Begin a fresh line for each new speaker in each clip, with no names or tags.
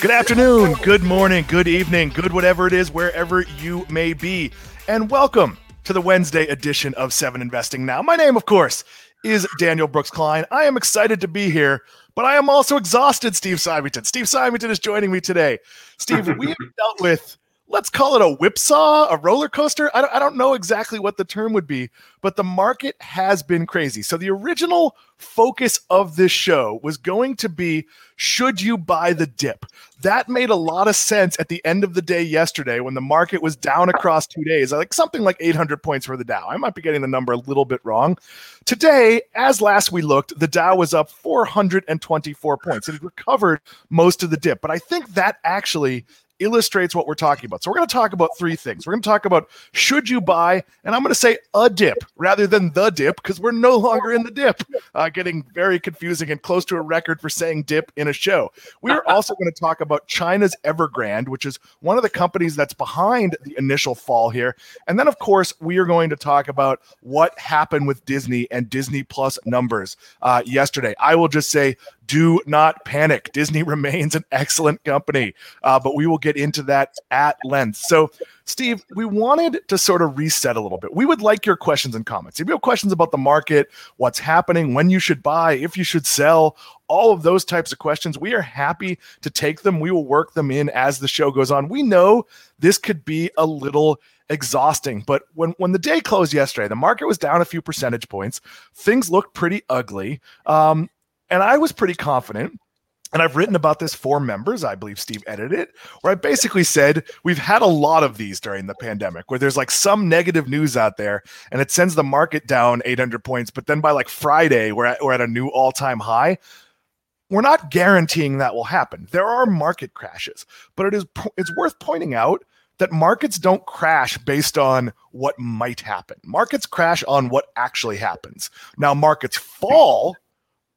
Good afternoon, good morning, good evening, good whatever it is, wherever you may be. And welcome to the Wednesday edition of Seven Investing Now. My name, of course, is Daniel Brooks Kline. I am excited to be here, but I am also exhausted, Steve Symington. Steve Symington is joining me today. Steve, we have dealt with let's call it a whipsaw, a roller coaster. I don't, I don't know exactly what the term would be, but the market has been crazy. So the original focus of this show was going to be should you buy the dip? That made a lot of sense at the end of the day yesterday when the market was down across two days, like something like 800 points for the Dow. I might be getting the number a little bit wrong. Today, as last we looked, the Dow was up 424 points. It had recovered most of the dip, but I think that actually illustrates what we're talking about. So we're going to talk about three things. We're going to talk about should you buy, and I'm going to say a dip rather than the dip because we're no longer in the dip. Uh, getting very confusing and close to a record for saying dip in a show. We are also going to talk about China's Evergrande, which is one of the companies that's behind the initial fall here. And then, of course, we are going to talk about what happened with Disney and Disney Plus numbers uh, yesterday. I will just say do not panic. Disney remains an excellent company, uh, but we will get into that at length. So, Steve, we wanted to sort of reset a little bit. We would like your questions and comments. If you have questions about the market, what's happening, when you should buy, if you should sell, all of those types of questions, we are happy to take them. We will work them in as the show goes on. We know this could be a little exhausting. But when when the day closed yesterday, the market was down a few percentage points. Things looked pretty ugly. Um, and I was pretty confident. And I've written about this for members. I believe Steve edited it, where I basically said we've had a lot of these during the pandemic where there's like some negative news out there and it sends the market down 800 points. But then by like Friday, we're at, we're at a new all time high. We're not guaranteeing that will happen. There are market crashes, but it is it's worth pointing out that markets don't crash based on what might happen. Markets crash on what actually happens. Now markets fall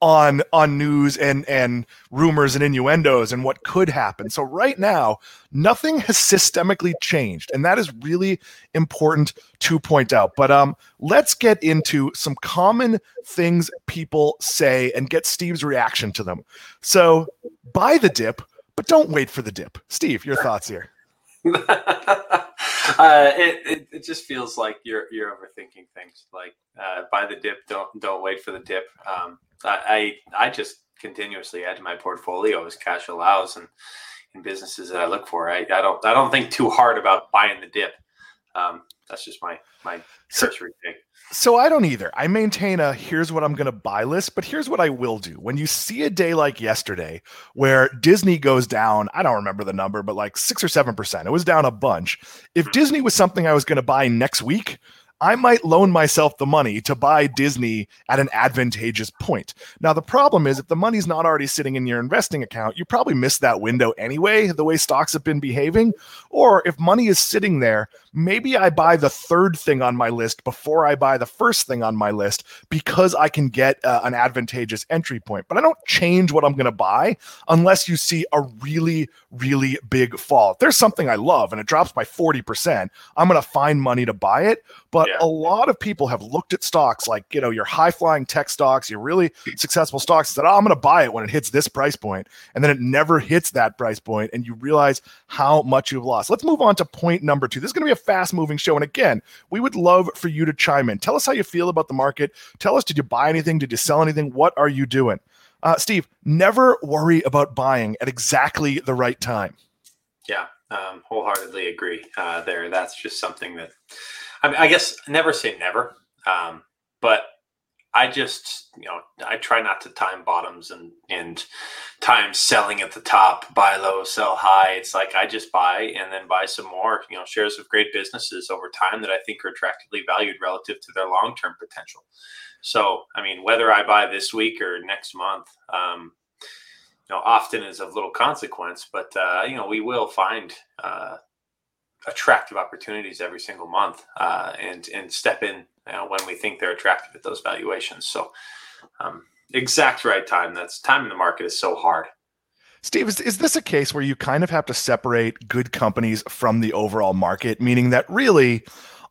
on on news and and rumors and innuendos and what could happen. So right now, nothing has systemically changed, and that is really important to point out. But um, let's get into some common things people say and get Steve's reaction to them. So buy the dip, but don't wait for the dip. Steve, your thoughts here.
uh, it, it, it just feels like you're you're overthinking things. Like uh, buy the dip, don't don't wait for the dip. Um, I, I, I just continuously add to my portfolio as cash allows, and in businesses that I look for. I, I don't I don't think too hard about buying the dip. Um, that's just my my cursory so, take.
So I don't either. I maintain a here's what I'm going to buy list, but here's what I will do. When you see a day like yesterday where Disney goes down, I don't remember the number, but like 6 or 7%. It was down a bunch. If hmm. Disney was something I was going to buy next week, I might loan myself the money to buy Disney at an advantageous point. Now, the problem is if the money's not already sitting in your investing account, you probably missed that window anyway, the way stocks have been behaving. Or if money is sitting there, maybe I buy the third thing on my list before I buy the first thing on my list because I can get uh, an advantageous entry point. But I don't change what I'm going to buy unless you see a really, really big fall. If there's something I love and it drops by 40%, I'm going to find money to buy it. But yeah. a lot of people have looked at stocks like, you know, your high flying tech stocks, your really successful stocks, said, oh, I'm going to buy it when it hits this price point. And then it never hits that price point, And you realize how much you've lost. Let's move on to point number two. This is going to be a fast moving show. And again, we would love for you to chime in. Tell us how you feel about the market. Tell us, did you buy anything? Did you sell anything? What are you doing? Uh, Steve, never worry about buying at exactly the right time.
Yeah, um, wholeheartedly agree uh, there. That's just something that I mean, I guess never say never, um, but I just, you know, I try not to time bottoms and and time selling at the top, buy low, sell high. It's like I just buy and then buy some more, you know, shares of great businesses over time that I think are attractively valued relative to their long term potential. So, I mean, whether I buy this week or next month, um, you know, often is of little consequence, but uh, you know, we will find uh, attractive opportunities every single month uh, and and step in uh, when we think they're attractive at those valuations. So, um, exact right time. That's time in the market is so hard.
Steve, is, is this a case where you kind of have to separate good companies from the overall market, meaning that really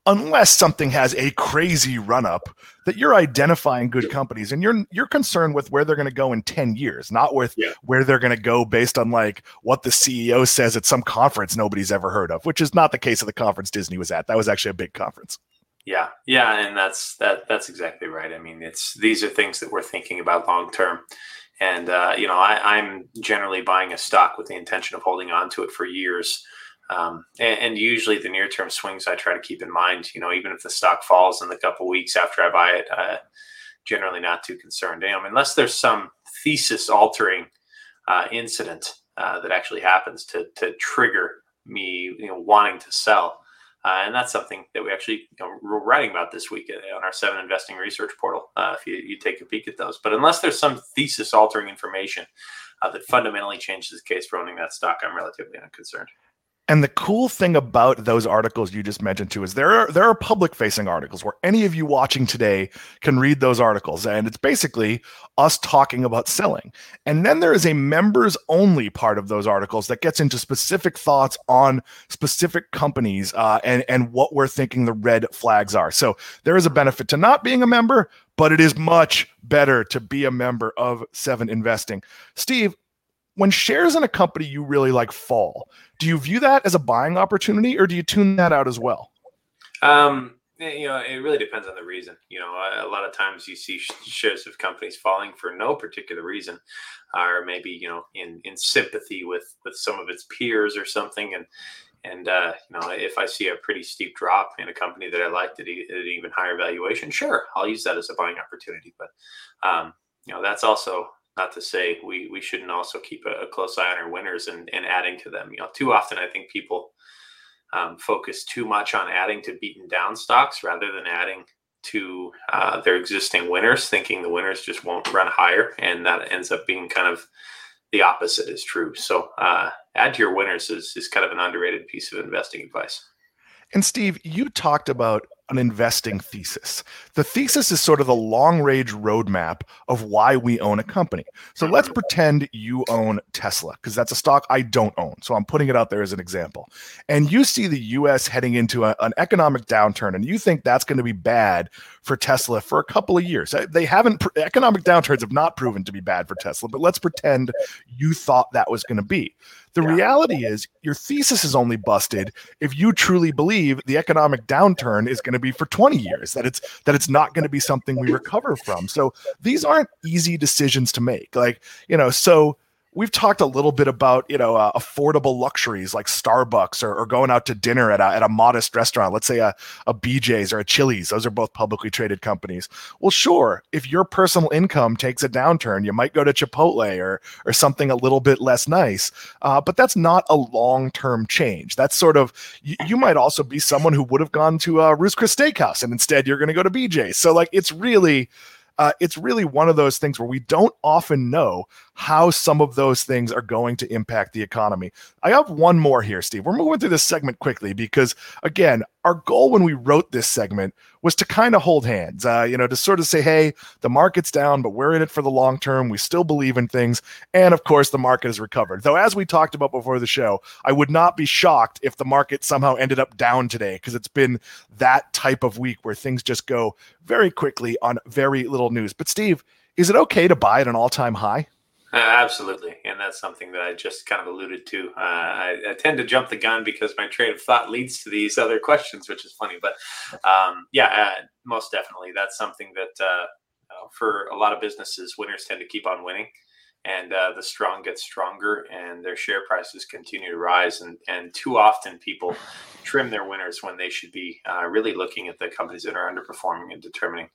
unless something has a crazy run up that you're identifying good companies and you're you're concerned with where they're going to go in 10 years not with yeah. where they're going to go based on like what the CEO says at some conference nobody's ever heard of which is not the case of the conference Disney was at. That was actually a big conference.
Yeah. Yeah and that's that that's exactly right. I mean it's these are things that we're thinking about long term. And uh, you know I, i'm generally buying a stock with the intention of holding on to it for years um, and, and, usually the near term swings I try to keep in mind. You know, even if the stock falls in the couple weeks after I buy it, uh, generally not too concerned. You unless there's some thesis altering uh, incident uh, that actually happens to to trigger me, you know, wanting to sell. Uh, and that's something that we actually you know, we're writing about this week on our seven investing research portal. Uh, if you, you take a peek at those, but unless there's some thesis altering information uh, that fundamentally changes the case for owning that stock, I'm relatively unconcerned.
And the cool thing about those articles you just mentioned too is there are there are public facing articles where any of you watching today can read those articles and it's basically us talking about selling. And then there is a members only part of those articles that gets into specific thoughts on specific companies uh, and and what we're thinking the red flags are. So there is a benefit to not being a member, but it is much better to be a member of Seven Investing. Steve, when shares in a company you really like fall, do you view that as a buying opportunity or do you tune that out as well?
Um, you know, it really depends on the reason. You know, a lot of times you see shares of companies falling for no particular reason, or maybe you know, in in sympathy with with some of its peers or something. And and uh, you know, if I see a pretty steep drop in a company that I liked at, e- at an even higher valuation, sure, I'll use that as a buying opportunity. But um, you know, that's also not to say we we shouldn't also keep a, a, close eye on our winners and, and adding to them. You know, too often I think people um, focus too much on adding to beaten down stocks rather than adding to uh, their existing winners, thinking the winners just won't run higher, and that ends up being kind of the opposite is true. So uh, add to your winners is is kind of an underrated piece of investing advice.
And Steve, you talked about an investing thesis. The thesis is sort of the long range roadmap of why we own a company. So let's pretend you own Tesla, because that's a stock I don't own. So I'm putting it out there as an example. And you see the US heading into a, an economic downturn, and you think that's going to be bad for Tesla for a couple of years. They haven't, economic downturns have not proven to be bad for Tesla, but let's pretend you thought that was going to be. The yeah. reality is, your thesis is only busted if you truly believe the economic downturn is going to be for 20 years, that it's that it's not going to be something we recover from. So these aren't easy decisions to make. Like, you know, so we've talked a little bit about you know uh, affordable luxuries like Starbucks or, or, going out to dinner at a, at a modest restaurant. Let's say a, a BJ's or a Chili's. Those are both publicly traded companies. Well, sure, if your personal income takes a downturn, you might go to Chipotle or or something a little bit less nice. Uh, but that's not a long term change. That's sort of you, you, might also be someone who would have gone to a Ruth's Chris Steakhouse and instead you're going to go to BJ's. So like it's really uh, it's really one of those things where we don't often know how some of those things are going to impact the economy. I have one more here, Steve. We're moving through this segment quickly because, again, our goal when we wrote this segment was to kind of hold hands, uh, you know, to sort of say, hey, the market's down, but we're in it for the long term. We still believe in things. And of course, the market has recovered. Though, as we talked about before the show, I would not be shocked if the market somehow ended up down today because it's been that type of week where things just go very quickly on very little news. But, Steve, is it okay to buy at an all time high?
Uh, absolutely, and that's something that I just kind of alluded to. Uh, I, I, tend to jump the gun because my train of thought leads to these other questions, which is funny. But um, yeah, uh, most definitely, that's something that uh, uh, for a lot of businesses, winners tend to keep on winning, and uh, the strong get stronger, and their share prices continue to rise. And and too often, people trim their winners when they should be really looking at the companies that are underperforming and determining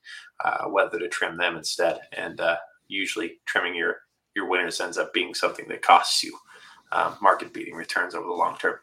whether to trim them instead. And usually, trimming your your winners ends up being something that costs you um, market beating returns over the long term.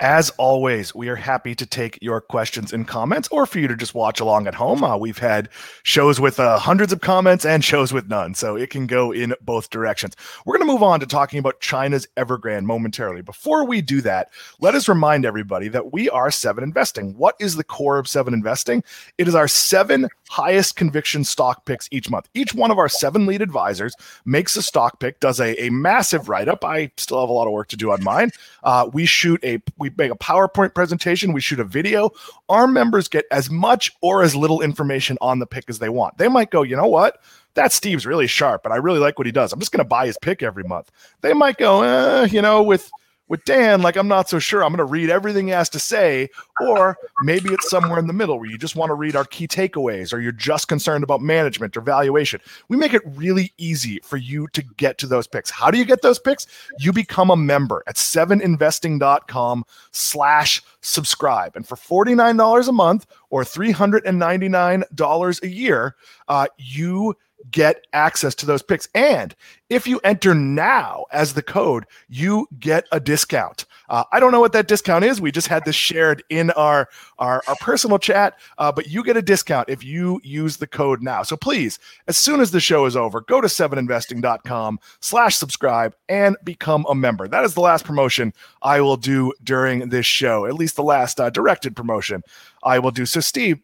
As always, we are happy to take your questions and comments or for you to just watch along at home. Uh, we've had shows with uh, hundreds of comments and shows with none, so it can go in both directions. We're going to move on to talking about China's Evergrande momentarily. Before we do that, let us remind everybody that we are Seven Investing. What is the core of Seven Investing? It is our seven highest conviction stock picks each month. Each one of our seven lead advisors makes a stock pick, does a, a massive write up. I still have a lot of work to do on mine. Uh, we shoot a, we make a PowerPoint presentation, we shoot a video. Our members get as much or as little information on the pick as they want. They might go, you know what? That Steve's really sharp, and I really like what he does. I'm just going to buy his pick every month. They might go, eh, you know, with with Dan, like I'm not so sure. I'm going to read everything he has to say, or maybe it's somewhere in the middle where you just want to read our key takeaways, or you're just concerned about management or valuation. We make it really easy for you to get to those picks. How do you get those picks? You become a member at seveninvesting.com slash subscribe. And for $49 a month or $399 a year, uh, you get access to those picks. And if you enter now as the code, you get a discount. Uh, I don't know what that discount is. We just had this shared in our our, our personal chat, uh, but you get a discount if you use the code now. So please, as soon as the show is over, go to seveninvesting.com slash subscribe and become a member. That is the last promotion I will do during this show, at least the last uh, directed promotion I will do. So Steve,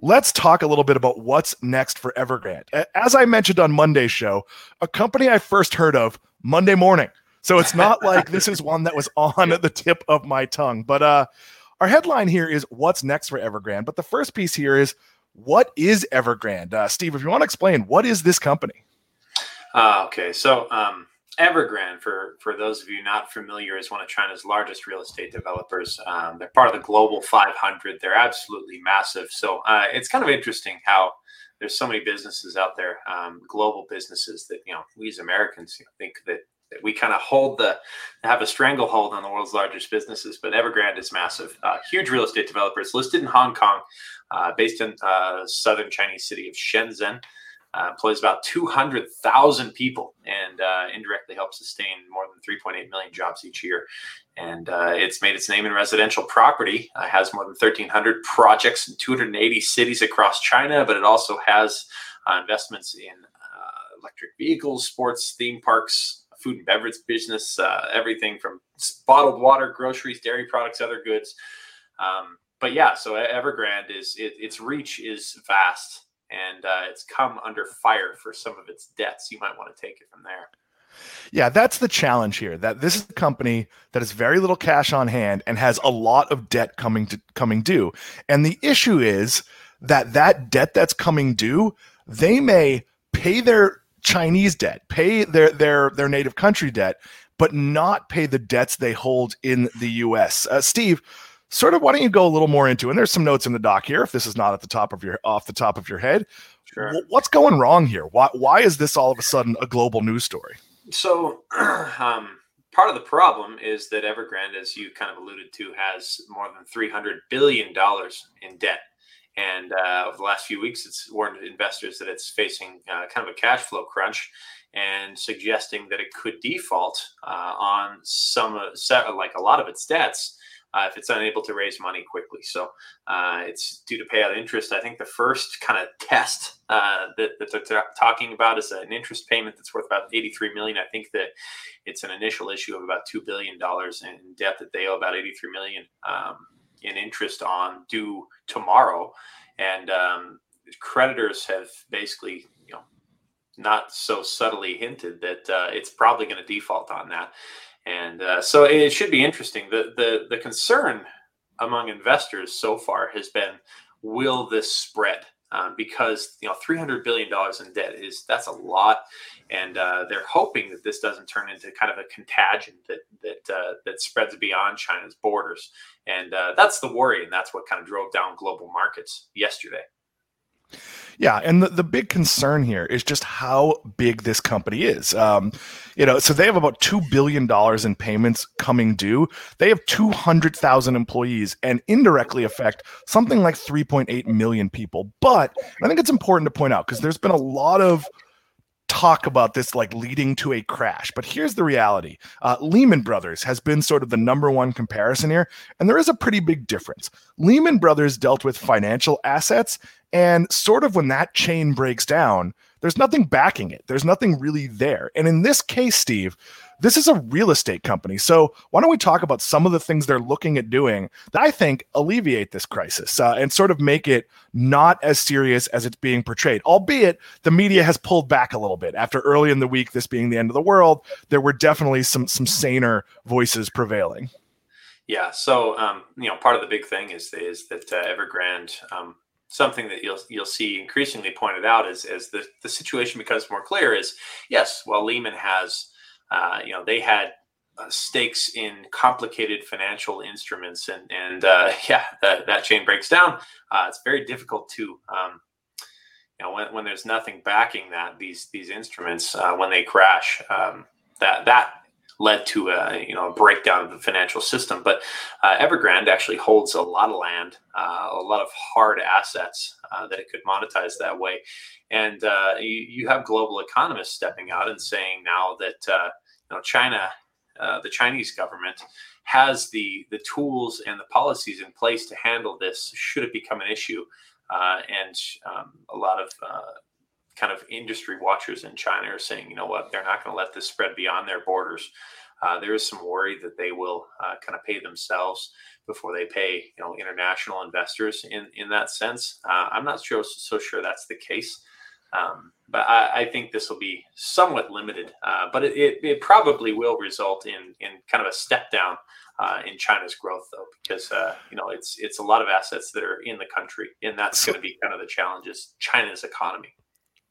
let's talk a little bit about what's next for Evergrande. As I mentioned on Monday's show, a company I first heard of Monday morning. So it's not like this is one that was on the tip of my tongue. But uh, our headline here is what's next for Evergrande. But the first piece here is what is Evergrande? Uh, Steve, if you want to explain, what is this company?
Uh, okay. So um, Evergrande, for for those of you not familiar, is one of China's largest real estate developers. Um, they're part of the Global 500. They're absolutely massive. So uh, it's kind of interesting how there's so many businesses out there, um, global businesses that you know we as Americans you know, think that, that we kind of hold the have a stranglehold on the world's largest businesses. But Evergrande is massive, uh, huge real estate developers listed in Hong Kong, uh, based in uh, southern Chinese city of Shenzhen uh, employs about 200,000 people and uh, indirectly helps sustain more than 3.8 million jobs each year. And uh, it's made its name in residential property, uh, has more than 1,300 projects in 280 cities across China, but it also has uh, investments in uh, electric vehicles, sports, theme parks, food and beverage business, everything from bottled water, groceries, dairy products, other goods. Um, but yeah, so Evergrande is it, its reach is vast and uh, it's come under fire for some of its debts. You might want to take it from there.
Yeah, that's the challenge here. That this is a company that has very little cash on hand and has a lot of debt coming to coming due. And the issue is that that debt that's coming due, they may pay their Chinese debt, pay their their their native country debt, but not pay the debts they hold in the U.S. Uh, Steve, sort of why don't you go a little more into and there's some notes in the doc here if this is not at the top of your off the top of your head. Sure. what's going wrong here? Why, why is this all of a sudden a global news story?
So um, part of the problem is that evergrande as you kind of alluded to has more than 300 billion dollars in debt. And uh, over the last few weeks it's warned investors that it's facing uh, kind of a cash flow crunch and suggesting that it could default uh, on some like a lot of its debts uh, if it's unable to raise money quickly. So uh, it's due to pay out interest. I think the first kind of test uh, that, that they're t- talking about is an interest payment that's worth about 83 million. I think that it's an initial issue of about two billion dollars in debt that they owe about 83 million um, in interest on due tomorrow, and um, creditors have basically you know not so subtly hinted that uh, it's probably going to default on that and uh, so it should be interesting. The, the the concern among investors so far has been, will this spread? Uh, because you know, three hundred billion dollars in debt is that's a lot, and uh, they're hoping that this doesn't turn into kind of a contagion that that uh, that spreads beyond China's borders, and uh, that's the worry, and that's what kind of drove down global markets yesterday.
Yeah, and the, the big concern here is just how big this company is. Um, you know, so they have about two billion dollars in payments coming due. They have two hundred thousand employees and indirectly affect something like three point eight million people. But I think it's important to point out because there's been a lot of talk about this like leading to a crash. But here's the reality uh, Lehman Brothers has been sort of the number one comparison here, and there is a pretty big difference. Lehman Brothers dealt with financial assets, and sort of when that chain breaks down, there's nothing backing it. There's nothing really there. And in this case, Steve, this is a real estate company. So why don't we talk about some of the things they're looking at doing that I think alleviate this crisis uh, and sort of make it not as serious as it's being portrayed? Albeit the media has pulled back a little bit after early in the week, this being the end of the world. There were definitely some some saner voices prevailing.
Yeah. So, um, you know, part of the big thing is is that uh, Evergrande, um, something that you'll you'll see increasingly pointed out as as the the situation becomes more clear is yes, while Lehman has, uh, you know, they had uh, stakes in complicated financial instruments, and and uh, yeah, that that chain breaks down. Uh, it's very difficult to um, you know when, when there's nothing backing that these these instruments uh, when they crash um, that that led to a you know a breakdown of the financial system. But uh, Evergrande actually holds a lot of land, uh, a lot of hard assets uh, that it could monetize that way. And uh, you, you, have global economists stepping out and saying now that uh, you know China, uh, the Chinese government. Has the the tools and the policies in place to handle this should it become an issue, and um, a lot of kind of industry watchers in China are saying, you know what, they're not going to let this spread beyond their borders. Uh, there is some worry that they will uh, kind of pay themselves before they pay, you know, international investors in in that sense. Uh, I'm not sure so sure that's the case, um, but I, I, think this will be somewhat limited. Uh, but it, it, it, probably will result in in kind of a step down uh, in China's growth, though, because uh, you know it's it's a lot of assets that are in the country, and that's going to be kind of the challenges China's economy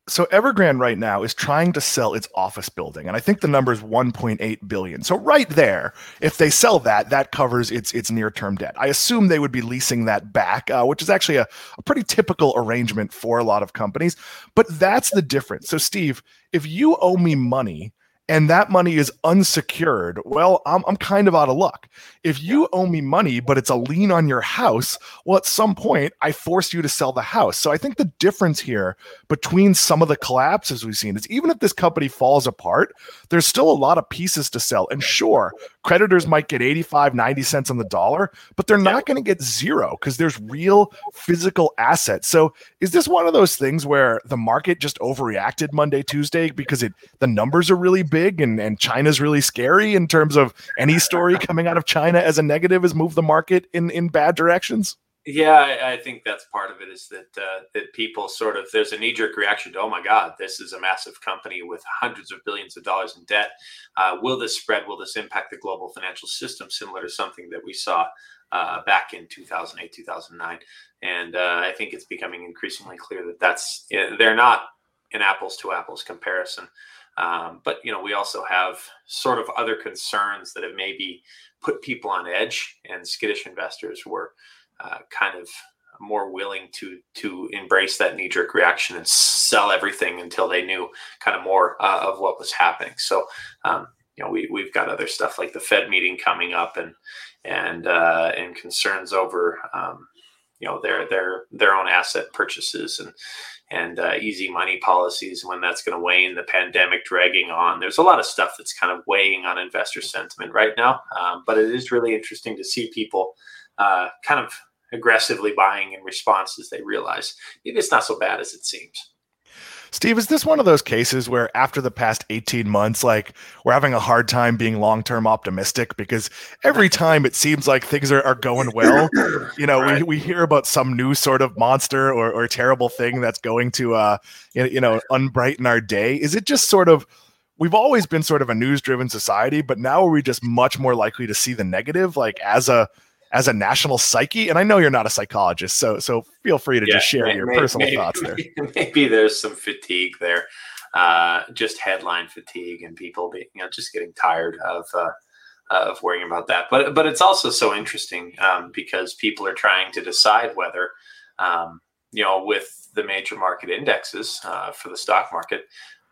so Evergrande right now is trying to sell its office building, and I think the number is 1.8 billion. So right there, if they sell that, that covers its its near term debt. I assume they would be leasing that back, uh, which is actually a, a pretty typical arrangement for a lot of companies. But that's the difference. So Steve, if you owe me money and that money is unsecured, well, I'm, I'm kind of out of luck. If you owe me money, but it's a lien on your house, well, at some point, I force you to sell the house. So I think the difference here between some of the collapses we've seen is even if this company falls apart, there's still a lot of pieces to sell. And sure, creditors might get 85, 90 cents on the dollar, but they're not going to get zero because there's real physical assets. So is this one of those things where the market just overreacted Monday, Tuesday because it the numbers are really big and, and China's really scary in terms of any story coming out of China as a negative has moved the market in, in bad directions?
Yeah, I, I, think that's part of it. Is that uh, that people sort of there's a knee jerk reaction to oh my god, this is a massive company with hundreds of billions of dollars in debt. Uh, will this spread? Will this impact the global financial system? Similar to something that we saw uh, back in 2008, 2009, and uh, I think it's becoming increasingly clear that that's they're not an apples to apples comparison. Um, but you know, we also have sort of other concerns that have maybe put people on edge, and skittish investors were uh, kind of more willing to to embrace that knee jerk reaction and sell everything until they knew kind of more uh, of what was happening. So, um, you know, we we've got other stuff like the Fed meeting coming up and and uh, and concerns over um, you know their their their own asset purchases and and uh, easy money policies when that's going to wane the pandemic dragging on there's a lot of stuff that's kind of weighing on investor sentiment right now um, but it is really interesting to see people uh, kind of aggressively buying in response as they realize maybe it's not so bad as it seems.
Steve, is this one of those cases where after the past 18 months, like we're having a hard time being long term optimistic because every time it seems like things are, are going well, you know, right. we, we hear about some new sort of monster or, or terrible thing that's going to, uh, you know, unbrighten our day? Is it just sort of, we've always been sort of a news driven society, but now are we just much more likely to see the negative, like as a, as a national psyche? And I know you're not a psychologist, so so feel free to yeah, just share maybe, your personal maybe, thoughts there.
Maybe there's some fatigue there, uh, just headline fatigue, and people being you know just getting tired of. Uh, of worrying about that, but but it's also so interesting um, because people are trying to decide whether, um, you know, with the major market indexes uh, for the stock market,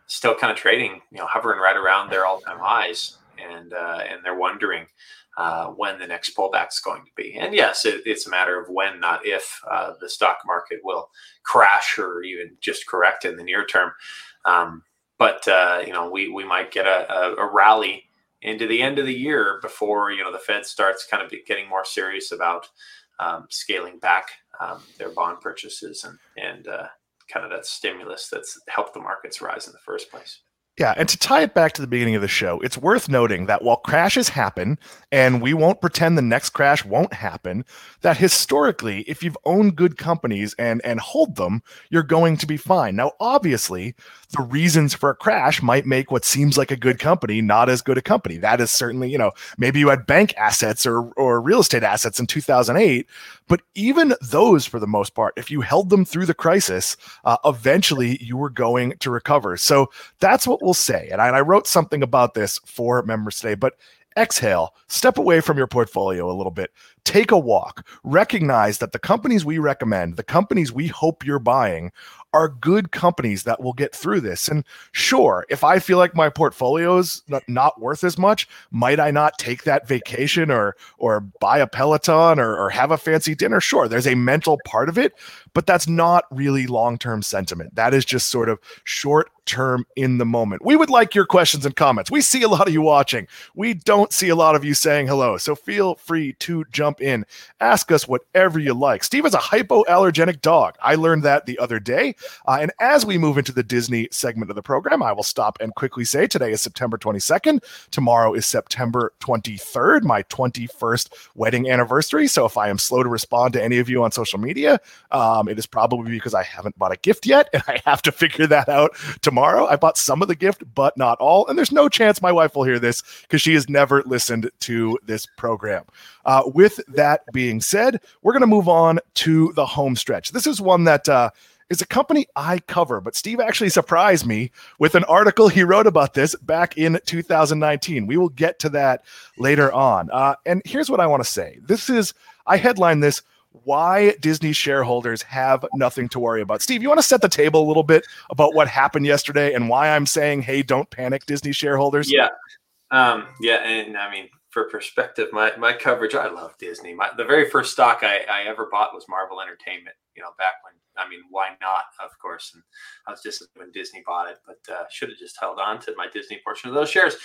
still kind of trading, you know, hovering right around their all-time highs, and uh, and they're wondering, uh, when the next pullback is going to be. And yes, it, it's a matter of when, not if, uh, the stock market will crash or even just correct in the near term. Um, but uh, you know, we we might get a, a, rally into the end of the year before you know the Fed starts kind of getting more serious about um, scaling back um, their bond purchases and and uh, kind of that stimulus that's helped the markets rise in the first place.
Yeah, and to tie it back to the beginning of the show, it's worth noting that while crashes happen, and we won't pretend the next crash won't happen, that historically, if you've owned good companies and and hold them, you're going to be fine. Now, obviously, the reasons for a crash might make what seems like a good company not as good a company. That is certainly, you know, maybe you had bank assets or or real estate assets in 2008, but even those, for the most part, if you held them through the crisis, uh, eventually you were going to recover. So that's what we'll say. And I, and I wrote something about this for members today, but exhale, step away from your portfolio a little bit, take a walk, recognize that the companies we recommend, the companies we hope you're buying, are good companies that will get through this. And sure, if I feel like my portfolio is not, worth as much, might I not take that vacation or or buy a Peloton or, or have a fancy dinner? Sure, there's a mental part of it, but that's not really long-term sentiment. That is just sort of short term in the moment. We would like your questions and comments. We see a lot of you watching. We don't see a lot of you saying hello. So feel free to jump in. Ask us whatever you like. Steve is a hypoallergenic dog. I learned that the other day. Uh, and as we move into the Disney segment of the program, I will stop and quickly say today is September 22nd. Tomorrow is September 23rd, my 21st wedding anniversary. So if I am slow to respond to any of you on social media, um, it is probably because I haven't bought a gift yet and I have to figure that out tomorrow. I bought some of the gift, but not all. And there's no chance my wife will hear this because she has never listened to this program. Uh, with that being said, we're going to move on to the home stretch. This is one that uh, is a company I cover, but Steve actually surprised me with an article he wrote about this back in 2019. We will get to that later on. Uh, and here's what I want to say this is, I headline this why Disney shareholders have nothing to worry about. Steve, you want to set the table a little bit about what happened yesterday and why I'm saying, hey, don't panic, Disney shareholders?
Yeah. Um, yeah. And I mean, for perspective, my, my coverage, I love Disney. My, the very first stock I, I ever bought was Marvel Entertainment, you know, back when, I mean, why not, of course. And I was just when Disney bought it, but uh, should have just held on to my Disney portion of those shares.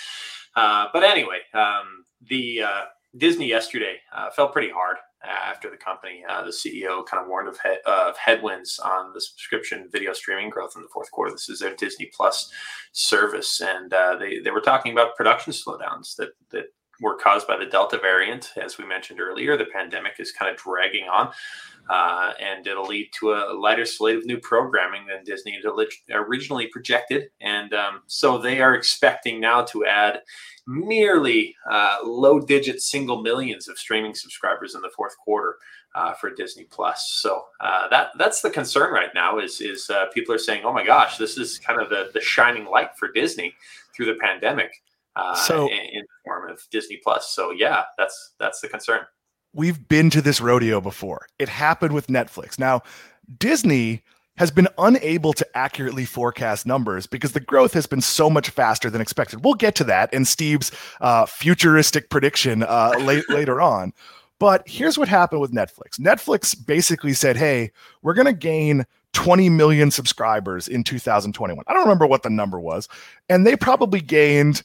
Uh, but anyway, um, the uh, Disney yesterday uh, felt pretty hard after the company. Uh, the CEO kind of warned of, he- of headwinds on the subscription video streaming growth in the fourth quarter. This is their Disney Plus service, and uh, they they were talking about production slowdowns that that were caused by the Delta variant. As we mentioned earlier, the pandemic is kind of dragging on, uh, and it'll lead to a lighter slate of new programming than Disney originally projected. And um, so they are expecting now to add merely uh, low digit single millions of streaming subscribers in the fourth quarter. Uh, for Disney Plus, so uh, that that's the concern right now. Is is uh, people are saying, "Oh my gosh, this is kind of the the shining light for Disney through the pandemic." Uh, so, in, in, the form of Disney Plus. So yeah, that's that's the concern.
We've been to this rodeo before. It happened with Netflix. Now, Disney has been unable to accurately forecast numbers because the growth has been so much faster than expected. We'll get to that in Steve's uh, futuristic prediction uh, late, later on. But here's what happened with Netflix. Netflix basically said, "Hey, we're going to gain 20 million subscribers in 2021." I don't remember what the number was, and they probably gained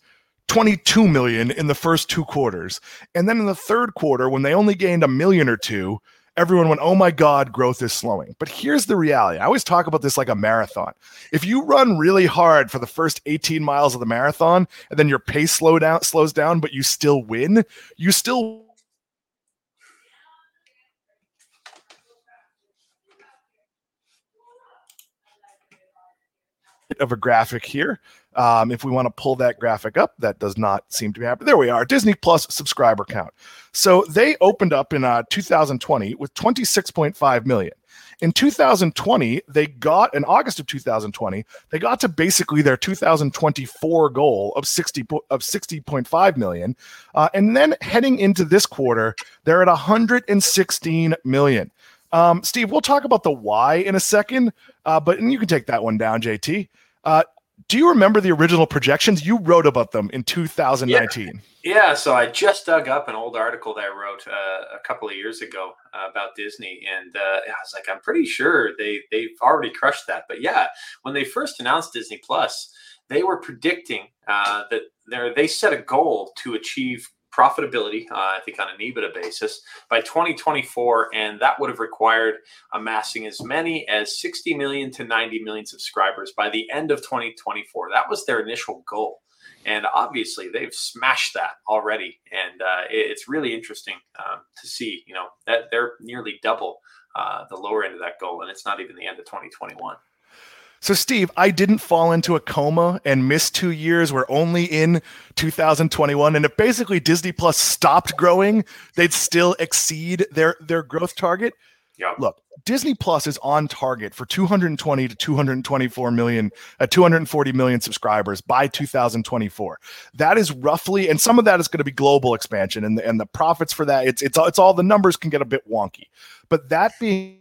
22 million in the first two quarters. And then in the third quarter, when they only gained a million or two, everyone went, oh my God, growth is slowing. But here's the reality. I always talk about this like a marathon. If you run really hard for the first 18 miles of the marathon and then your pace slow down, slows down, but you still win, you still of a graphic here. Um, if we want to pull that graphic up, that does not seem to be happening. There we are, Disney Plus subscriber count. So they opened up in uh, 2020 with 26.5 million. In 2020, they got in August of 2020, they got to basically their 2024 goal of 60 of 60.5 million, uh, and then heading into this quarter, they're at 116 million. Um, Steve, we'll talk about the why in a second, uh, but and you can take that one down, JT. Uh, do you remember the original projections? You wrote about them in 2019.
Yeah, yeah so I just dug up an old article that I wrote uh, a couple of years ago uh, about Disney, and uh, I was like, I'm pretty sure they they've already crushed that. But yeah, when they first announced Disney Plus, they were predicting uh, that they set a goal to achieve profitability, uh, I think on an EBITDA basis, by 2024. And that would have required amassing as many as 60 million to 90 million subscribers by the end of 2024. That was their initial goal. And obviously, they've smashed that already. And uh, it's really interesting um, to see, you know, that they're nearly double uh, the lower end of that goal. And it's not even the end of 2021.
So, Steve, I didn't fall into a coma and miss two years. We're only in 2021. And if basically Disney Plus stopped growing, they'd still exceed their, their growth target.
Yeah.
Look, Disney Plus is on target for 220 to 224 million, uh, 240 million subscribers by 2024. That is roughly, and some of that is going to be global expansion, and the, and the profits for that, it's it's it's all the numbers can get a bit wonky. But that being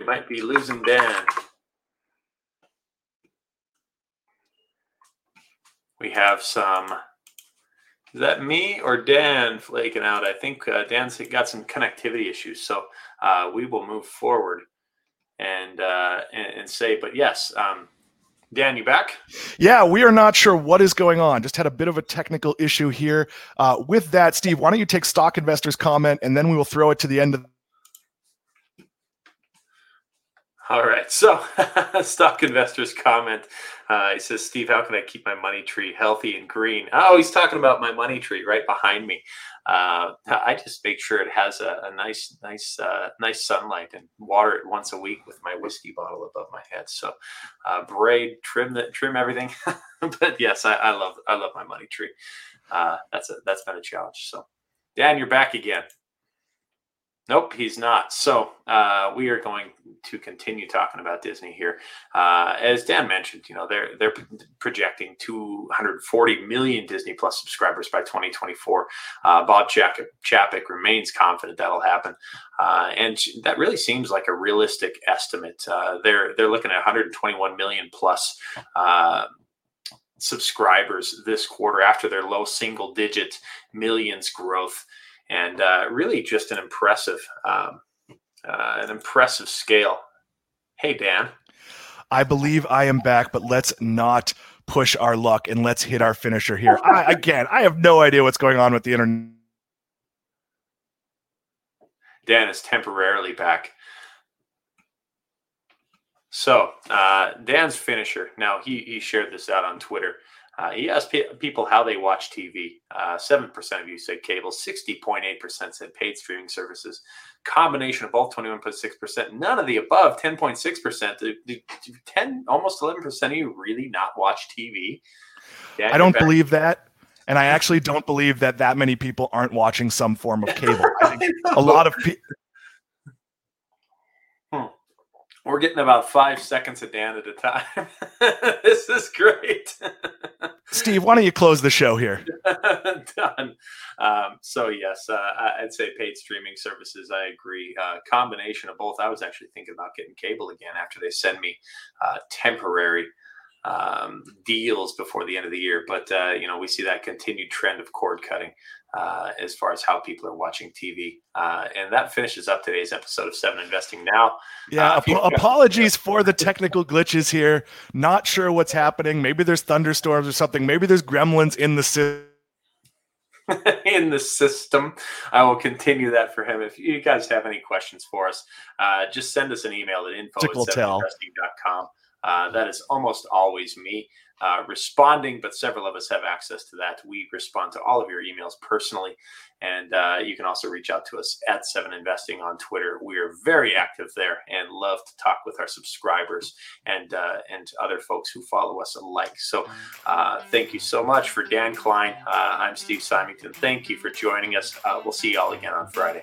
You might be losing Dan. We have some. Is that me or Dan flaking out? I think uh, Dan's got some connectivity issues, so uh, we will move forward and uh, and, and say. But yes, um, Dan, you back?
Yeah, we are not sure what is going on. Just had a bit of a technical issue here. Uh, with that, Steve, why don't you take stock investors' comment and then we will throw it to the end of
All right. So, stock investors comment. Uh, he says, Steve, how can I keep my money tree healthy and green? Oh, he's talking about my money tree right behind me. Uh, I just make sure it has a, a nice, nice, uh, nice sunlight and water it once a week with my whiskey bottle above my head. So, uh, braid, trim the, trim everything. but yes, I, I, love, I love my money tree. Uh, that's a, that's been a challenge. So, Dan, you're back again. Nope, he's not. So uh, we are going to continue talking about Disney here. Uh, as Dan mentioned, you know they're they're projecting 240 million Disney Plus subscribers by 2024. Uh, Bob Chapek, remains confident that'll happen, uh, and that really seems like a realistic estimate. Uh, they're they're looking at 121 million plus uh, subscribers this quarter after their low single digit millions growth and uh, really just an impressive, um, uh, an impressive scale. Hey, Dan.
I believe I am back, but let's not push our luck and let's hit our finisher here. I, again, I have no idea what's going on with the internet.
Dan is temporarily back. So uh, Dan's finisher. Now he he shared this out on Twitter. Uh, he asked pe- people how they watch TV. Uh, seven uh, percent of you said cable. Sixty point eight percent said paid streaming services. Combination of both, twenty one point six percent. None of the above, ten point six percent. Ten, almost eleven percent of you really not watch TV.
I don't believe that. And I actually don't believe that that many people aren't watching some form of cable. I think a lot of people
we're getting about five seconds of Dan at a time. this is great.
Steve, why don't you close the show here?
Done. Um, so yes, uh, I'd say paid streaming services. I agree. Uh, combination of both. I was actually thinking about getting cable again after they send me uh, temporary um, deals before the end of the year. But uh, you know, we see that continued trend of cord cutting uh, as far as how people are watching TV. Uh, and that finishes up today's episode of Seven Investing Now.
Yeah, uh, ap- apologies for the technical glitches here. Not sure what's happening. Maybe there's thunderstorms or something. Maybe there's gremlins in the system.
in the system. I will continue that for him. If you guys have any questions for us, uh, just send us an email at info at seveninvesting.com. Uh, that is almost always me uh, responding, but several of us have access to that. We respond to all of your emails personally, and uh, you can also reach out to us at Seven Investing on Twitter. We are very active there and love to talk with our subscribers and uh, and other folks who follow us alike. So, uh, thank you so much for Dan Kline. Uh, I'm Steve Symington. Thank you for joining us. Uh, we'll see you all again on Friday.